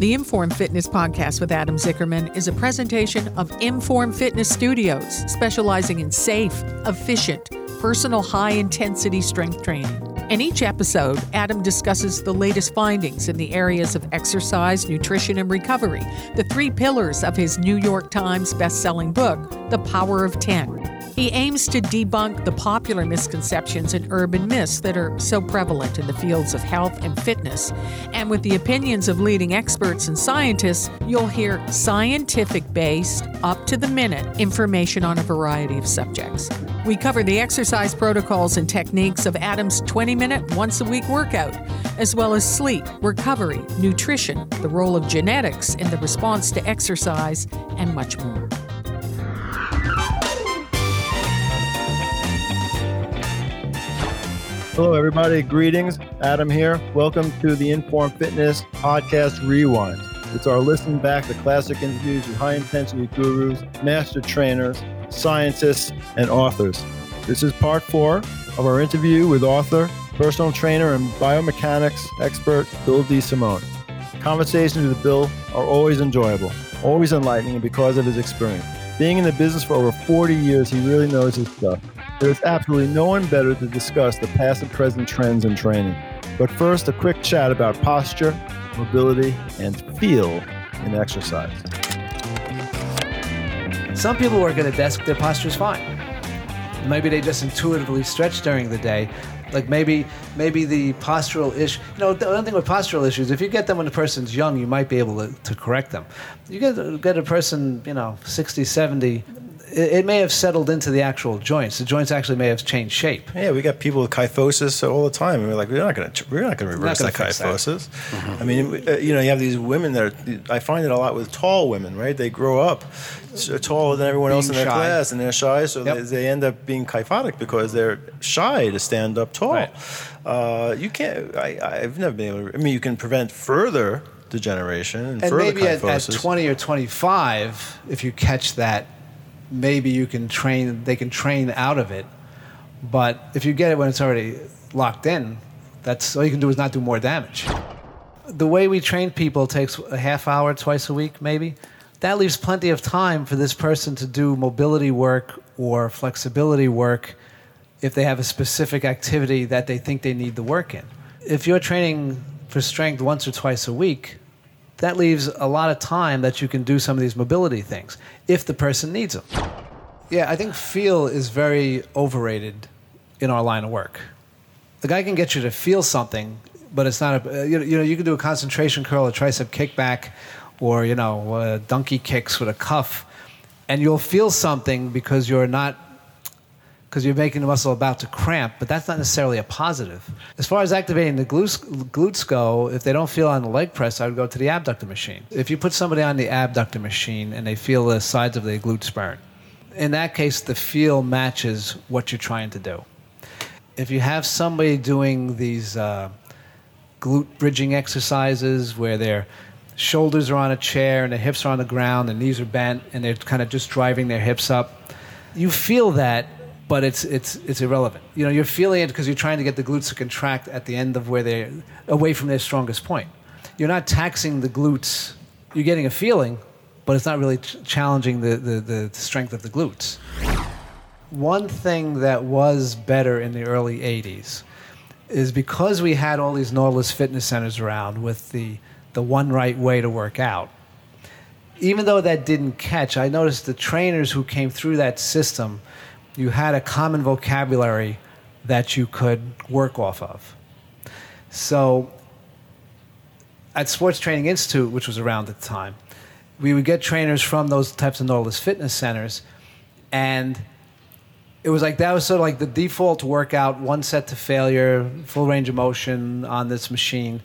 The Inform Fitness podcast with Adam Zickerman is a presentation of Inform Fitness Studios, specializing in safe, efficient, personal high intensity strength training. In each episode, Adam discusses the latest findings in the areas of exercise, nutrition, and recovery, the three pillars of his New York Times best-selling book, The Power of 10. He aims to debunk the popular misconceptions and urban myths that are so prevalent in the fields of health and fitness. And with the opinions of leading experts and scientists, you'll hear scientific based, up to the minute information on a variety of subjects. We cover the exercise protocols and techniques of Adam's 20 minute, once a week workout, as well as sleep, recovery, nutrition, the role of genetics in the response to exercise, and much more. Hello, everybody. Greetings. Adam here. Welcome to the Inform Fitness Podcast Rewind. It's our listen back to classic interviews with high intensity gurus, master trainers, scientists, and authors. This is part four of our interview with author, personal trainer, and biomechanics expert Bill DeSimone. Conversations with Bill are always enjoyable, always enlightening because of his experience. Being in the business for over 40 years, he really knows his stuff. There's absolutely no one better to discuss the past and present trends in training. But first, a quick chat about posture, mobility, and feel in exercise. Some people work at a desk, their posture is fine. Maybe they just intuitively stretch during the day. Like maybe maybe the postural issue. You know, the other thing with postural issues, if you get them when the person's young, you might be able to, to correct them. You get get a person, you know, 60, 70, it, it, may have settled into the actual joints. The joints actually may have changed shape. Yeah, we got people with kyphosis all the time, and we're like, we're not going to, we're not going to reverse that kyphosis. That. Mm-hmm. I mean, uh, you know, you have these women that are, I find it a lot with tall women, right? They grow up taller than everyone being else in their shy. class, and they're shy, so yep. they, they, end up being kyphotic because they're shy to stand up tall. Right. Uh, you can't. I, I've never been able to. I mean, you can prevent further degeneration and, and further maybe at, at 20 or 25, if you catch that maybe you can train they can train out of it. But if you get it when it's already locked in that's all you can do is not do more damage. The way we train people takes a half hour twice a week maybe. That leaves plenty of time for this person to do mobility work or flexibility work if they have a specific activity that they think they need the work in. If you're training for strength once or twice a week that leaves a lot of time that you can do some of these mobility things if the person needs them. Yeah, I think feel is very overrated in our line of work. The guy can get you to feel something, but it's not a you know you can do a concentration curl, a tricep kickback, or you know uh, donkey kicks with a cuff, and you'll feel something because you're not because you're making the muscle about to cramp, but that's not necessarily a positive. As far as activating the glutes, glutes go, if they don't feel on the leg press, I would go to the abductor machine. If you put somebody on the abductor machine and they feel the sides of their glutes burn, in that case, the feel matches what you're trying to do. If you have somebody doing these uh, glute bridging exercises where their shoulders are on a chair and their hips are on the ground, their knees are bent, and they're kind of just driving their hips up, you feel that but it's it's it's irrelevant. You know, you're feeling it because you're trying to get the glutes to contract at the end of where they're away from their strongest point. You're not taxing the glutes. You're getting a feeling, but it's not really ch- challenging the, the, the strength of the glutes. One thing that was better in the early 80s is because we had all these Nautilus fitness centers around with the, the one right way to work out. Even though that didn't catch, I noticed the trainers who came through that system you had a common vocabulary that you could work off of. So at Sports Training Institute, which was around at the time, we would get trainers from those types of Nautilus fitness centers, and it was like that was sort of like the default workout, one set to failure, full range of motion on this machine.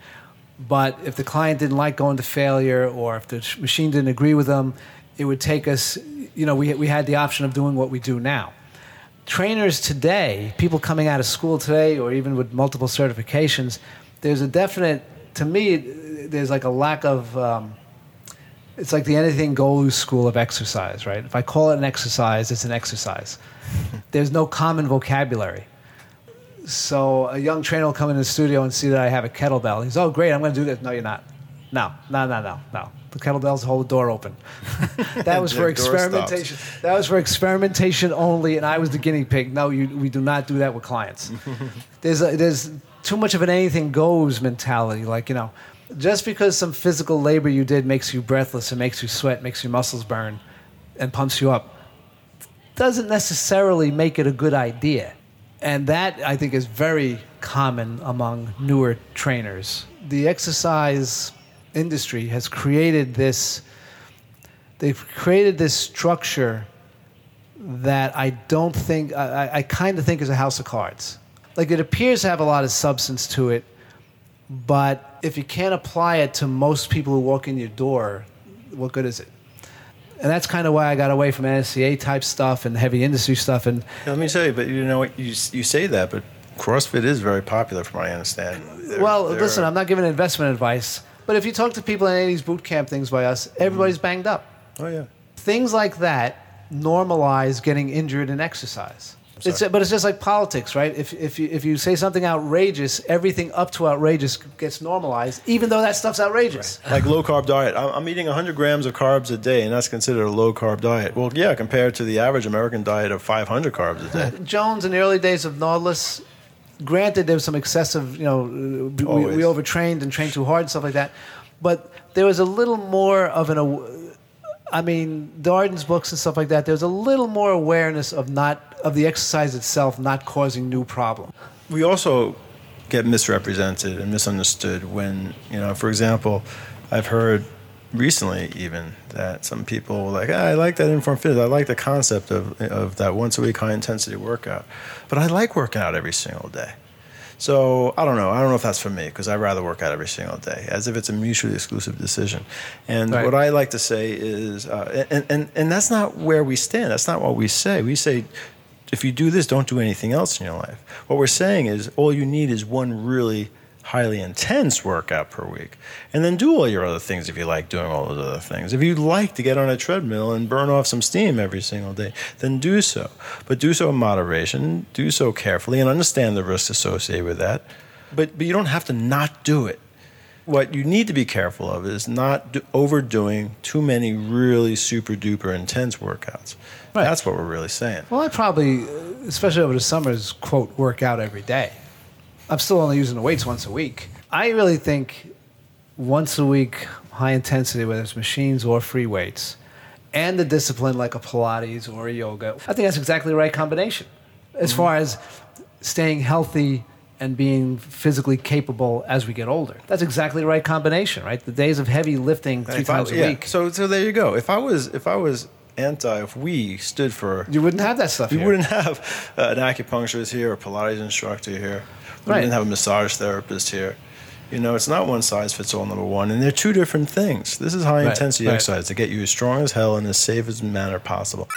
But if the client didn't like going to failure, or if the machine didn't agree with them, it would take us. You know, we we had the option of doing what we do now trainers today, people coming out of school today, or even with multiple certifications, there's a definite, to me, there's like a lack of, um, it's like the anything goes school of exercise, right? If I call it an exercise, it's an exercise. there's no common vocabulary. So a young trainer will come in the studio and see that I have a kettlebell. He's, oh, great, I'm going to do this. No, you're not. No, no, no, no, no. The kettlebells hold the door open. that was for experimentation. That was for experimentation only, and I was the guinea pig. No, you, we do not do that with clients. there's a, there's too much of an anything goes mentality. Like you know, just because some physical labor you did makes you breathless and makes you sweat, makes your muscles burn, and pumps you up, doesn't necessarily make it a good idea. And that I think is very common among newer trainers. The exercise industry has created this they've created this structure that I don't think I, I kind of think is a house of cards. Like it appears to have a lot of substance to it, but if you can't apply it to most people who walk in your door, what good is it? And that's kind of why I got away from NSCA type stuff and heavy industry stuff. And Let me tell you, but you know what? You, you say that, but CrossFit is very popular, from what I understand. They're- well, they're- listen, I'm not giving investment advice, but if you talk to people in any of these boot camp things by us, everybody's mm-hmm. banged up. Oh yeah. things like that normalize getting injured in exercise. It's, but it's just like politics, right? If, if, you, if you say something outrageous, everything up to outrageous gets normalized, even though that stuff's outrageous. Like low carb diet. I'm, I'm eating 100 grams of carbs a day, and that's considered a low carb diet. Well, yeah, compared to the average American diet of 500 carbs a day. Jones, in the early days of Nautilus, granted there was some excessive, you know, we, Always. we overtrained and trained too hard and stuff like that, but there was a little more of an. aw- I mean, Darden's books and stuff like that. There was a little more awareness of not of the exercise itself not causing new problems. we also get misrepresented and misunderstood when you know for example i've heard recently even that some people were like ah, i like that informed fitness i like the concept of, of that once a week high intensity workout but i like working out every single day. So i don't know. I don't know if that's for me because i'd rather work out every single day as if it's a mutually exclusive decision. And Right. what i like to say is uh, and, and, and that's not where we stand. That's not what we say. We say if you do this, don't do anything else in your life. What we're saying is all you need is one really highly intense workout per week. And then do all your other things if you like doing all those other things. If you'd like to get on a treadmill and burn off some steam every single day, then do so. But do so in moderation, do so carefully, and understand the risks associated with that. But, but you don't have to not do it. What you need to be careful of is not do, overdoing too many really super duper intense workouts. Right. That's what we're really saying. Well, I probably, uh, especially over the summers, quote, work out every day. I'm still only using the weights once a week. I really think once a week, high intensity, whether it's machines or free weights, and the discipline like a Pilates or a yoga, I think that's exactly the right combination as mm-hmm. far as staying healthy and being physically capable as we get older. That's exactly the right combination, right? The days of heavy lifting three If times a yeah, week, So so there you go. If I was if I was anti, if we stood for, you wouldn't have that stuff You wouldn't have uh, an acupuncturist here, a Pilates instructor here. We Right. wouldn't have a massage therapist here. You know, it's not one size fits all. Number one, and they're two different things. This is high Right, intensity right. exercise to get you as strong as hell in as safe as manner possible.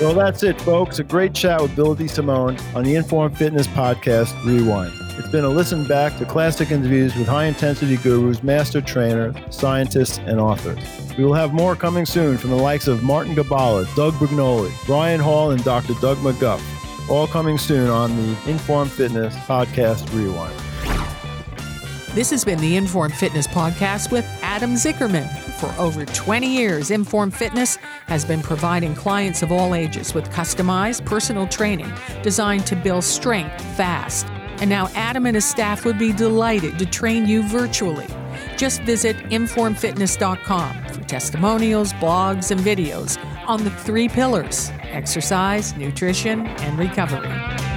Well, that's it, folks. A great chat with Bill DeSimone on the Informed Fitness Podcast Rewind. It's been a listen back to classic interviews with high intensity gurus, master trainers, scientists, and authors. We will have more coming soon from the likes of Martin Gibala, Doug Brignole, Ryan Hall, and Dr. Doug McGuff. All coming soon on the Inform Fitness Podcast Rewind. This has been the Inform Fitness Podcast with Adam Zickerman. For over 20 years, Inform Fitness has been providing clients of all ages with customized personal training designed to build strength fast. And now Adam and his staff would be delighted to train you virtually. Just visit informfitness.com for testimonials, blogs, and videos on the three pillars exercise, nutrition, and recovery.